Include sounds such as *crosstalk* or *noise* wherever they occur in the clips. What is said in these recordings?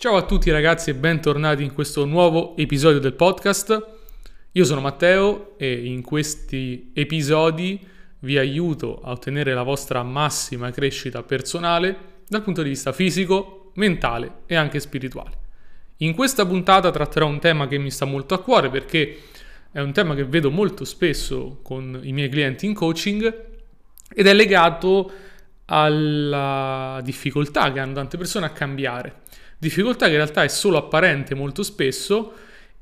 Ciao a tutti ragazzi e bentornati in questo nuovo episodio del podcast. Io sono Matteo e in questi episodi vi aiuto a ottenere la vostra massima crescita personale dal punto di vista fisico, mentale e anche spirituale. In questa puntata tratterò un tema che mi sta molto a cuore perché è un tema che vedo molto spesso con i miei clienti in coaching ed è legato alla difficoltà che hanno tante persone a cambiare difficoltà che in realtà è solo apparente molto spesso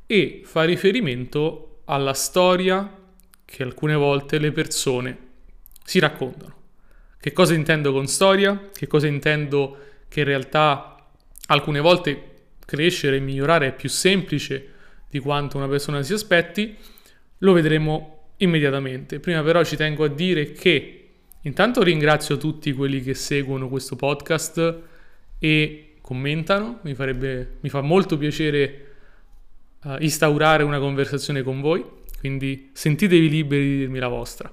e fa riferimento alla storia che alcune volte le persone si raccontano. Che cosa intendo con storia? Che cosa intendo che in realtà alcune volte crescere e migliorare è più semplice di quanto una persona si aspetti? Lo vedremo immediatamente. Prima però ci tengo a dire che intanto ringrazio tutti quelli che seguono questo podcast e commentano, mi, farebbe, mi fa molto piacere uh, instaurare una conversazione con voi, quindi sentitevi liberi di dirmi la vostra.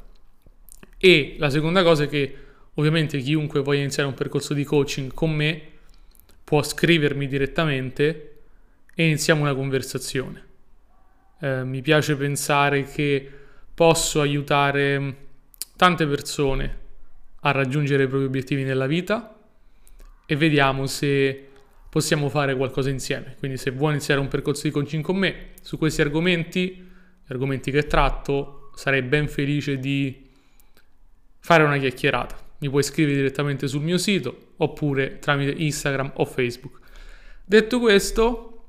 E la seconda cosa è che ovviamente chiunque voglia iniziare un percorso di coaching con me può scrivermi direttamente e iniziamo una conversazione. Eh, mi piace pensare che posso aiutare mm, tante persone a raggiungere i propri obiettivi nella vita e vediamo se possiamo fare qualcosa insieme. Quindi se vuoi iniziare un percorso di coaching con me su questi argomenti, gli argomenti che tratto, sarei ben felice di fare una chiacchierata. Mi puoi scrivere direttamente sul mio sito oppure tramite Instagram o Facebook. Detto questo,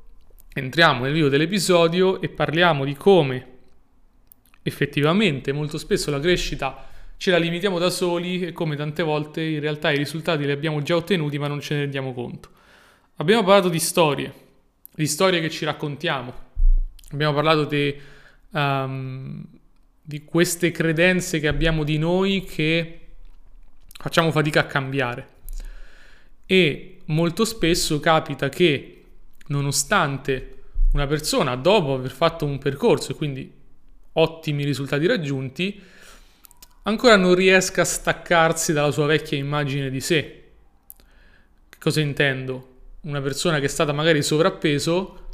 entriamo nel video dell'episodio e parliamo di come effettivamente molto spesso la crescita ce la limitiamo da soli e come tante volte in realtà i risultati li abbiamo già ottenuti ma non ce ne rendiamo conto. Abbiamo parlato di storie, di storie che ci raccontiamo, abbiamo parlato di, um, di queste credenze che abbiamo di noi che facciamo fatica a cambiare. E molto spesso capita che nonostante una persona dopo aver fatto un percorso e quindi ottimi risultati raggiunti, ancora non riesca a staccarsi dalla sua vecchia immagine di sé. Che cosa intendo? Una persona che è stata magari sovrappeso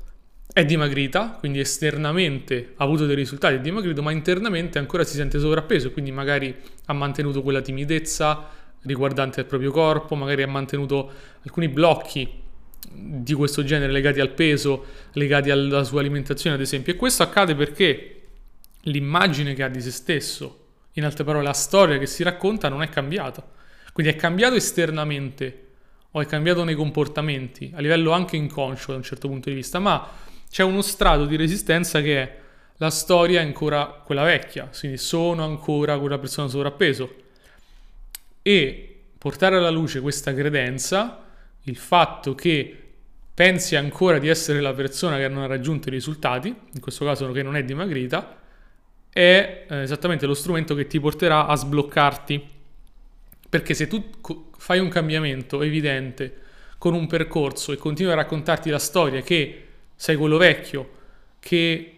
è dimagrita, quindi esternamente ha avuto dei risultati, è dimagrito, ma internamente ancora si sente sovrappeso, quindi magari ha mantenuto quella timidezza riguardante il proprio corpo, magari ha mantenuto alcuni blocchi di questo genere legati al peso, legati alla sua alimentazione, ad esempio. E questo accade perché l'immagine che ha di se stesso in altre parole, la storia che si racconta non è cambiata. Quindi è cambiato esternamente o è cambiato nei comportamenti, a livello anche inconscio da un certo punto di vista, ma c'è uno strato di resistenza che è la storia è ancora quella vecchia, quindi sono ancora quella persona sovrappeso. E portare alla luce questa credenza, il fatto che pensi ancora di essere la persona che non ha raggiunto i risultati, in questo caso che non è dimagrita, è eh, esattamente lo strumento che ti porterà a sbloccarti. Perché se tu fai un cambiamento evidente con un percorso e continui a raccontarti la storia che sei quello vecchio, che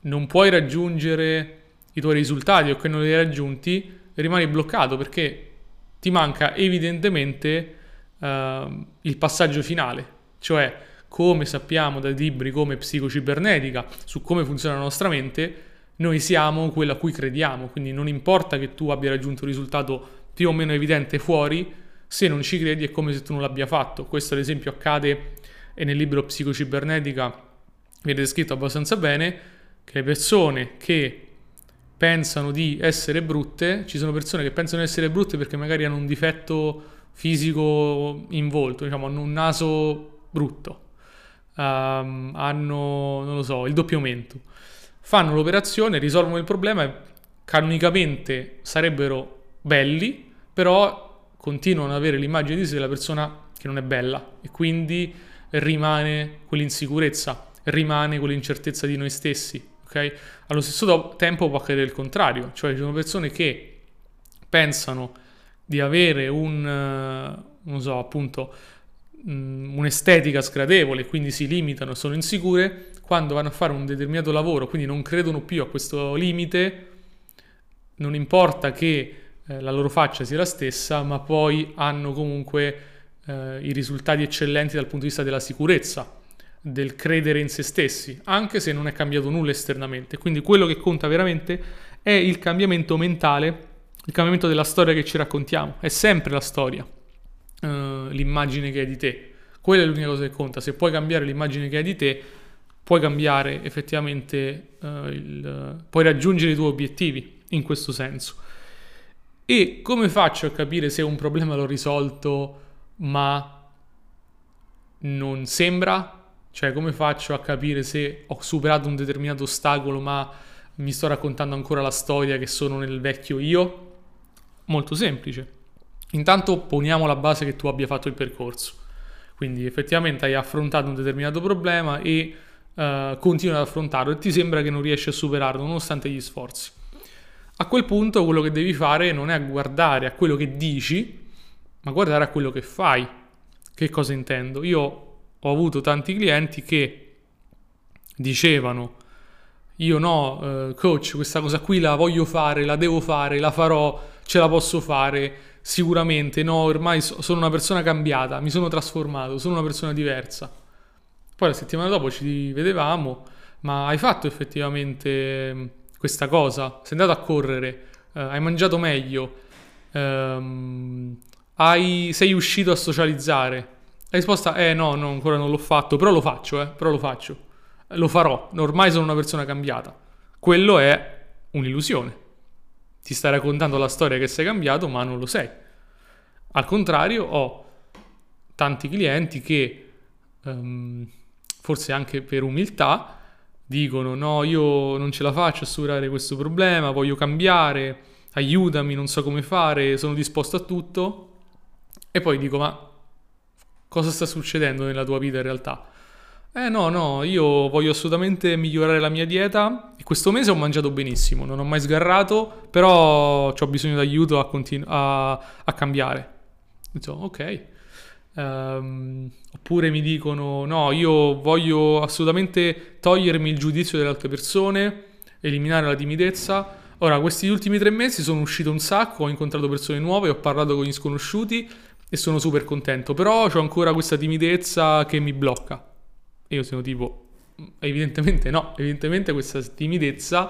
non puoi raggiungere i tuoi risultati o che non li hai raggiunti, rimani bloccato perché ti manca evidentemente uh, il passaggio finale, cioè come sappiamo dai libri come psicocibernetica su come funziona la nostra mente, noi siamo quello a cui crediamo, quindi non importa che tu abbia raggiunto un risultato più o meno evidente fuori, se non ci credi è come se tu non l'abbia fatto. Questo ad esempio accade e nel libro Psicocibernetica viene descritto abbastanza bene che le persone che pensano di essere brutte, ci sono persone che pensano di essere brutte perché magari hanno un difetto fisico in volto, diciamo hanno un naso brutto, um, hanno, non lo so, il doppio mento fanno l'operazione, risolvono il problema e canonicamente sarebbero belli, però continuano ad avere l'immagine di sé della persona che non è bella e quindi rimane quell'insicurezza, rimane quell'incertezza di noi stessi, ok? Allo stesso tempo può accadere il contrario, cioè ci sono persone che pensano di avere un, non so, appunto, mm, un'estetica sgradevole, quindi si limitano, sono insicure, quando vanno a fare un determinato lavoro, quindi non credono più a questo limite, non importa che eh, la loro faccia sia la stessa, ma poi hanno comunque eh, i risultati eccellenti dal punto di vista della sicurezza, del credere in se stessi, anche se non è cambiato nulla esternamente. Quindi quello che conta veramente è il cambiamento mentale, il cambiamento della storia che ci raccontiamo. È sempre la storia, eh, l'immagine che hai di te. Quella è l'unica cosa che conta. Se puoi cambiare l'immagine che hai di te, puoi cambiare effettivamente, eh, il, puoi raggiungere i tuoi obiettivi in questo senso. E come faccio a capire se un problema l'ho risolto ma non sembra? Cioè come faccio a capire se ho superato un determinato ostacolo ma mi sto raccontando ancora la storia che sono nel vecchio io? Molto semplice. Intanto poniamo la base che tu abbia fatto il percorso. Quindi effettivamente hai affrontato un determinato problema e uh, continui ad affrontarlo e ti sembra che non riesci a superarlo nonostante gli sforzi. A quel punto quello che devi fare non è guardare a quello che dici, ma guardare a quello che fai. Che cosa intendo? Io ho avuto tanti clienti che dicevano io no, eh, coach, questa cosa qui la voglio fare, la devo fare, la farò, ce la posso fare, sicuramente, no, ormai so, sono una persona cambiata, mi sono trasformato, sono una persona diversa. Poi la settimana dopo ci vedevamo, ma hai fatto effettivamente mm, questa cosa? Sei andato a correre, eh, hai mangiato meglio, ehm, hai, sei uscito a socializzare? La risposta è no, no, ancora non l'ho fatto, però lo faccio, eh, però lo faccio. Lo farò, ormai sono una persona cambiata. Quello è un'illusione. Ti stai raccontando la storia che sei cambiato, ma non lo sei. Al contrario, ho tanti clienti che, um, forse anche per umiltà, dicono no, io non ce la faccio a superare questo problema, voglio cambiare, aiutami, non so come fare, sono disposto a tutto. E poi dico, ma cosa sta succedendo nella tua vita in realtà? Eh no, no, io voglio assolutamente migliorare la mia dieta e questo mese ho mangiato benissimo, non ho mai sgarrato, però ho bisogno d'aiuto a, continu- a, a cambiare. Dico, ok. Um, oppure mi dicono, no, io voglio assolutamente togliermi il giudizio delle altre persone, eliminare la timidezza. Ora, questi ultimi tre mesi sono uscito un sacco, ho incontrato persone nuove, ho parlato con gli sconosciuti e sono super contento, però ho ancora questa timidezza che mi blocca. E io sono tipo, evidentemente no, evidentemente questa timidezza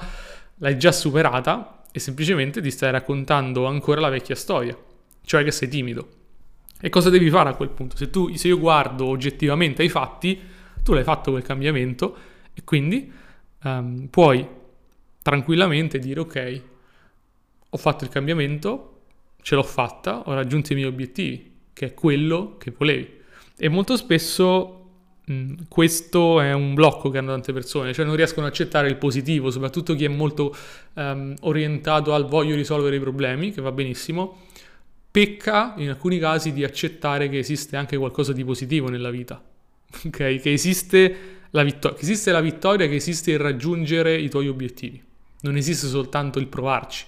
l'hai già superata e semplicemente ti stai raccontando ancora la vecchia storia, cioè che sei timido. E cosa devi fare a quel punto? Se, tu, se io guardo oggettivamente ai fatti, tu l'hai fatto quel cambiamento e quindi um, puoi tranquillamente dire ok, ho fatto il cambiamento, ce l'ho fatta, ho raggiunto i miei obiettivi, che è quello che volevi. E molto spesso mh, questo è un blocco che hanno tante persone, cioè non riescono ad accettare il positivo, soprattutto chi è molto um, orientato al voglio risolvere i problemi, che va benissimo, pecca in alcuni casi di accettare che esiste anche qualcosa di positivo nella vita, *laughs* ok? Che esiste la, vittor- che esiste la vittoria, che esiste il raggiungere i tuoi obiettivi. Non esiste soltanto il provarci,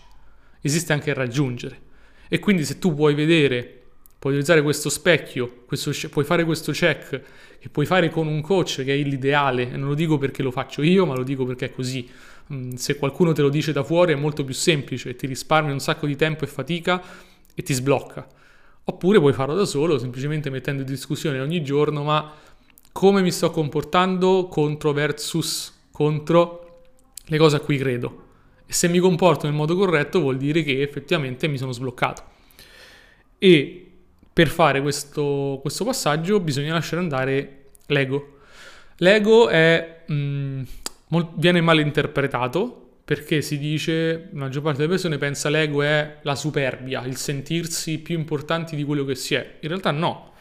esiste anche il raggiungere. E quindi se tu puoi vedere, puoi utilizzare questo specchio, questo, puoi fare questo check che puoi fare con un coach che è l'ideale, e non lo dico perché lo faccio io, ma lo dico perché è così. Mm, se qualcuno te lo dice da fuori è molto più semplice, ti risparmia un sacco di tempo e fatica e ti sblocca. Oppure puoi farlo da solo, semplicemente mettendo in discussione ogni giorno, ma come mi sto comportando contro versus contro le cose a cui credo. E se mi comporto nel modo corretto vuol dire che effettivamente mi sono sbloccato. E per fare questo, questo passaggio bisogna lasciare andare l'ego. L'ego è, mh, mm, viene mal interpretato perché si dice, la maggior parte delle persone pensa l'ego è la superbia, il sentirsi più importanti di quello che si è. In realtà no.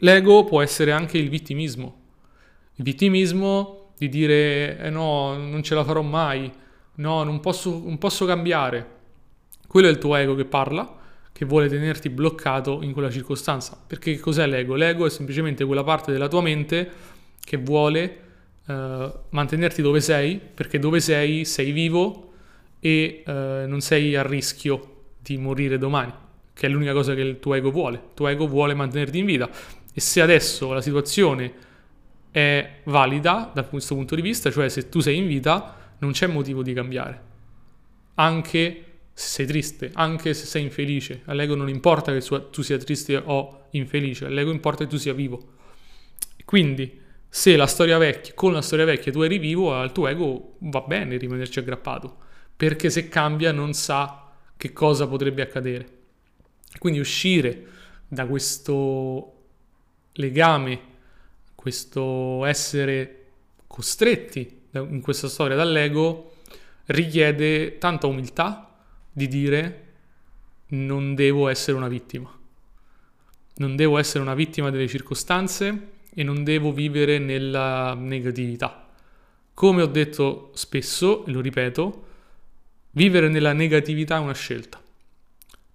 L'ego può essere anche il vittimismo. Il vittimismo di dire eh no, non ce la farò mai, no, non posso, non posso cambiare. Quello è il tuo ego che parla, che vuole tenerti bloccato in quella circostanza. Perché cos'è l'ego? L'ego è semplicemente quella parte della tua mente che vuole uh, mantenerti dove sei, perché dove sei sei vivo e uh, non sei a rischio di morire domani, che è l'unica cosa che il tuo ego vuole. Il tuo ego vuole mantenerti in vita. E se adesso la situazione è valida da questo punto di vista, cioè se tu sei in vita, non c'è motivo di cambiare. Anche se sei triste, anche se sei infelice. All'ego non importa che tu sia triste o infelice, all'ego importa che tu sia vivo. Quindi, se la storia vecchia, con la storia vecchia tu eri vivo, al tuo ego va bene rimanerci aggrappato, perché se cambia non sa che cosa potrebbe accadere. Quindi uscire da questo legame, questo essere costretti in questa storia dall'ego, richiede tanta umiltà di dire non devo essere una vittima. Non devo essere una vittima delle circostanze e non devo vivere nella negatività. Come ho detto spesso, e lo ripeto, vivere nella negatività è una scelta.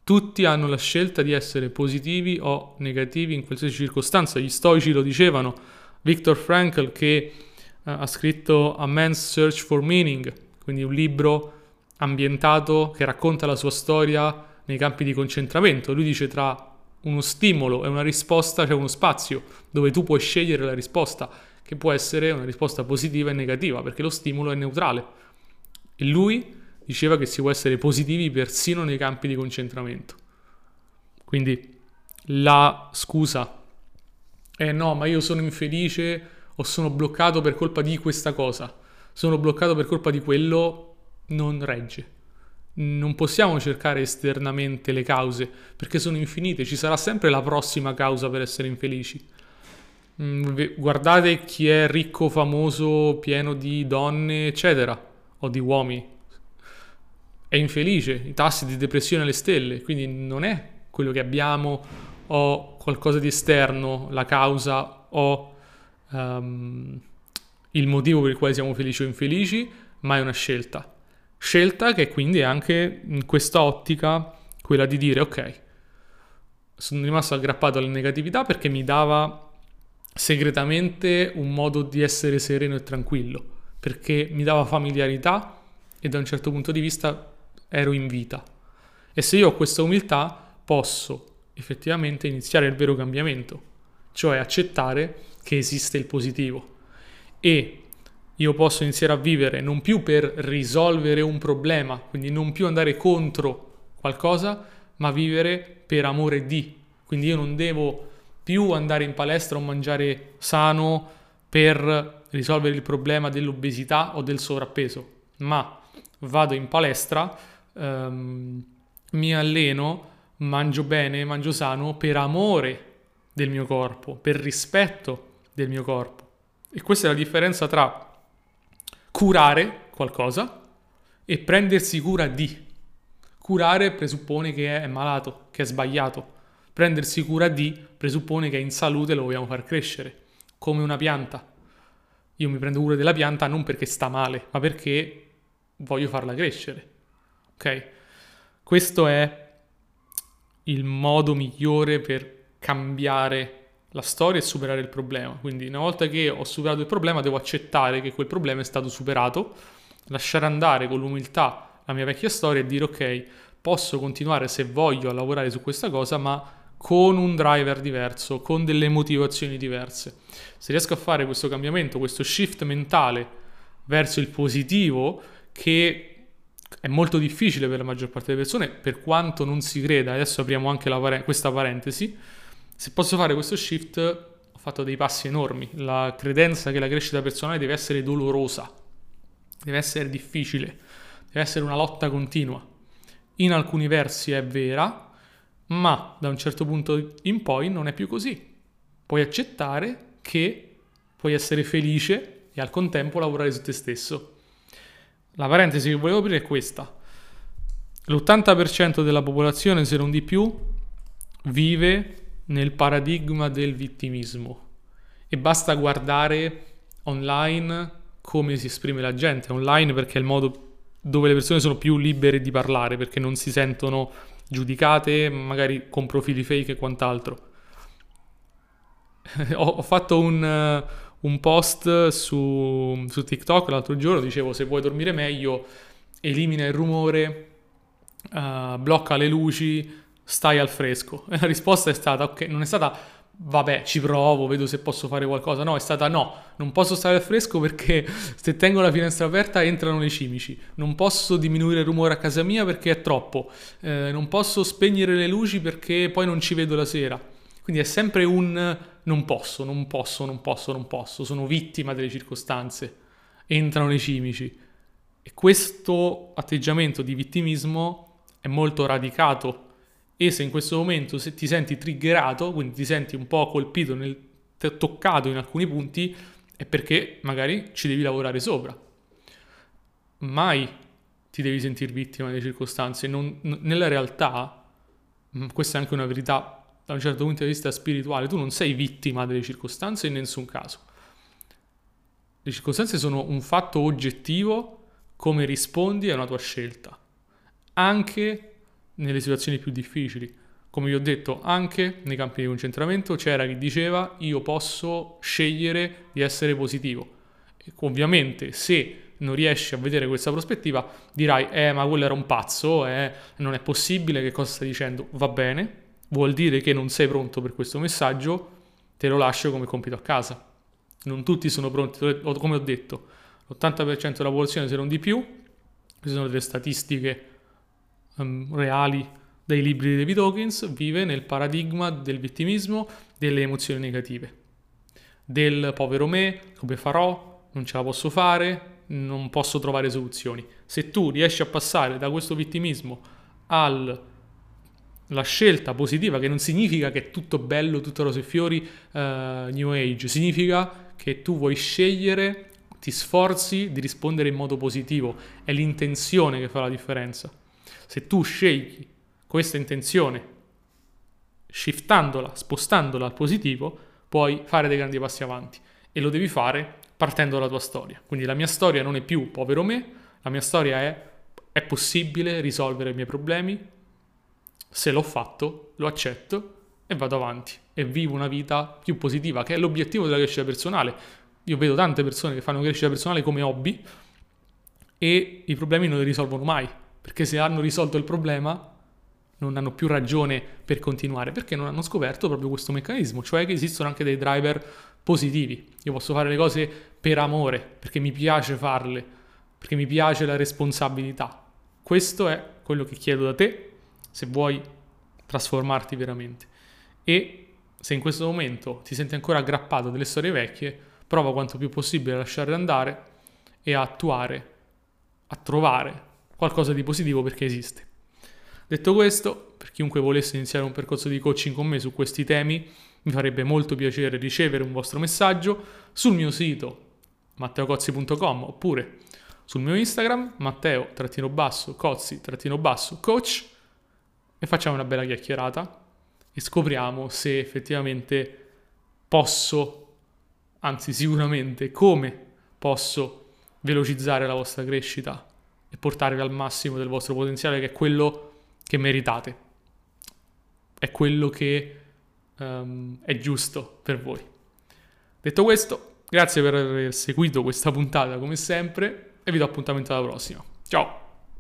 Tutti hanno la scelta di essere positivi o negativi in qualsiasi circostanza. Gli stoici lo dicevano, Viktor Frankl che uh, ha scritto A Man's Search for Meaning, quindi un libro ambientato che racconta la sua storia nei campi di concentramento. Lui dice tra uno stimolo e una risposta c'è uno spazio dove tu puoi scegliere la risposta, che può essere una risposta positiva e negativa, perché lo stimolo è neutrale. E lui diceva che si può essere positivi persino nei campi di concentramento. Quindi la scusa è no, ma io sono infelice o sono bloccato per colpa di questa cosa, sono bloccato per colpa di quello, non regge. Non possiamo cercare esternamente le cause perché sono infinite, ci sarà sempre la prossima causa per essere infelici. Mm, guardate chi è ricco, famoso, pieno di donne, eccetera, o di uomini. È infelice, i tassi di depressione alle stelle, quindi non è quello che abbiamo o qualcosa di esterno, la causa o um, il motivo per il quale siamo felici o infelici, ma è una scelta. Scelta che quindi è anche in questa ottica quella di dire ok, sono rimasto aggrappato alla negatività perché mi dava segretamente un modo di essere sereno e tranquillo, perché mi dava familiarità e da un certo punto di vista ero in vita. E se io ho questa umiltà posso effettivamente iniziare il vero cambiamento, cioè accettare che esiste il positivo e io posso iniziare a vivere non più per risolvere un problema, quindi non più andare contro qualcosa, ma vivere per amore di. Quindi io non devo più andare in palestra o mangiare sano per risolvere il problema dell'obesità o del sovrappeso, ma vado in palestra, ehm, mi alleno, mangio bene, mangio sano per amore del mio corpo, per rispetto del mio corpo. E questa è la differenza tra curare qualcosa e prendersi cura di. Curare presuppone che è malato, che è sbagliato. Prendersi cura di presuppone che è in salute e lo vogliamo far crescere, come una pianta. Io mi prendo cura della pianta non perché sta male, ma perché voglio farla crescere. Ok? Questo è il modo migliore per cambiare la storia e superare il problema. Quindi una volta che ho superato il problema devo accettare che quel problema è stato superato, lasciare andare con l'umiltà la mia vecchia storia e dire ok, posso continuare se voglio a lavorare su questa cosa, ma con un driver diverso, con delle motivazioni diverse. Se riesco a fare questo cambiamento, questo shift mentale verso il positivo, che è molto difficile per la maggior parte delle persone, per quanto non si creda, adesso apriamo anche pare- questa parentesi, se posso fare questo shift, ho fatto dei passi enormi. La credenza che la crescita personale deve essere dolorosa, deve essere difficile, deve essere una lotta continua. In alcuni versi è vera, ma da un certo punto in poi non è più così. Puoi accettare che puoi essere felice e al contempo lavorare su te stesso. La parentesi che volevo aprire è questa. L'80% della popolazione, se non di più, vive nel paradigma del vittimismo. E basta guardare online come si esprime la gente. Online perché è il modo dove le persone sono più libere di parlare perché non si sentono giudicate magari con profili fake e quant'altro. *laughs* Ho, fatto un, un post su, su, TikTok l'altro giorno dicevo se vuoi dormire meglio elimina il rumore uh, blocca le luci stai al fresco? E *laughs* la risposta è stata, ok, non è stata vabbè, ci provo, vedo se posso fare qualcosa. No, è stata no, non posso stare al fresco perché *laughs* se tengo la finestra aperta entrano le cimici. Non posso diminuire il rumore a casa mia perché è troppo. Eh, non posso spegnere le luci perché poi non ci vedo la sera. Quindi è sempre un non posso, non posso, non posso, non posso. Sono vittima delle circostanze. Entrano le cimici. E questo atteggiamento di vittimismo è molto radicato e se in questo momento se ti senti triggerato, quindi ti senti un po' colpito, nel, toccato in alcuni punti, è perché magari ci devi lavorare sopra. Mai ti devi sentire vittima delle circostanze. Non, nella realtà, questa è anche una verità da un certo punto di vista spirituale, tu non sei vittima delle circostanze in nessun caso. Le circostanze sono un fatto oggettivo come rispondi a una tua scelta. Anche nelle situazioni più difficili. Come vi ho detto, anche nei campi di concentramento c'era chi diceva io posso scegliere di essere positivo. E ovviamente se non riesci a vedere questa prospettiva dirai eh ma quello era un pazzo, eh, non è possibile, che cosa stai dicendo? Va bene, vuol dire che non sei pronto per questo messaggio, te lo lascio come compito a casa. Non tutti sono pronti, come ho detto, l'80% della popolazione se non di più, queste sono delle statistiche um, reali dai libri di David Hawkins, vive nel paradigma del vittimismo, delle emozioni negative, del povero me, come farò, non ce la posso fare, non posso trovare soluzioni. Se tu riesci a passare da questo vittimismo alla scelta positiva, che non significa che è tutto bello, tutto rose e fiori, uh, New Age, significa che tu vuoi scegliere, ti sforzi di rispondere in modo positivo, è l'intenzione che fa la differenza. Se tu scegli questa intenzione, shiftandola, spostandola al positivo, puoi fare dei grandi passi avanti e lo devi fare partendo dalla tua storia. Quindi la mia storia non è più povero me, la mia storia è è possibile risolvere i miei problemi, se l'ho fatto, lo accetto e vado avanti e vivo una vita più positiva, che è l'obiettivo della crescita personale. Io vedo tante persone che fanno crescita personale come hobby e i problemi non li risolvono mai perché se hanno risolto il problema non hanno più ragione per continuare, perché non hanno scoperto proprio questo meccanismo, cioè che esistono anche dei driver positivi. Io posso fare le cose per amore, perché mi piace farle, perché mi piace la responsabilità. Questo è quello che chiedo da te se vuoi trasformarti veramente. E se in questo momento ti senti ancora aggrappato delle storie vecchie, prova quanto più possibile a lasciarle andare e a attuare, a trovare qualcosa di positivo perché esiste. Detto questo, per chiunque volesse iniziare un percorso di coaching con me su questi temi, mi farebbe molto piacere ricevere un vostro messaggio sul mio sito matteocozzi.com oppure sul mio Instagram matteo-cozzi-coach e facciamo una bella chiacchierata e scopriamo se effettivamente posso, anzi sicuramente come posso velocizzare la vostra crescita e portarvi al massimo del vostro potenziale, che è quello che meritate, è quello che um, è giusto per voi. Detto questo, grazie per aver seguito questa puntata come sempre e vi do appuntamento alla prossima. Ciao!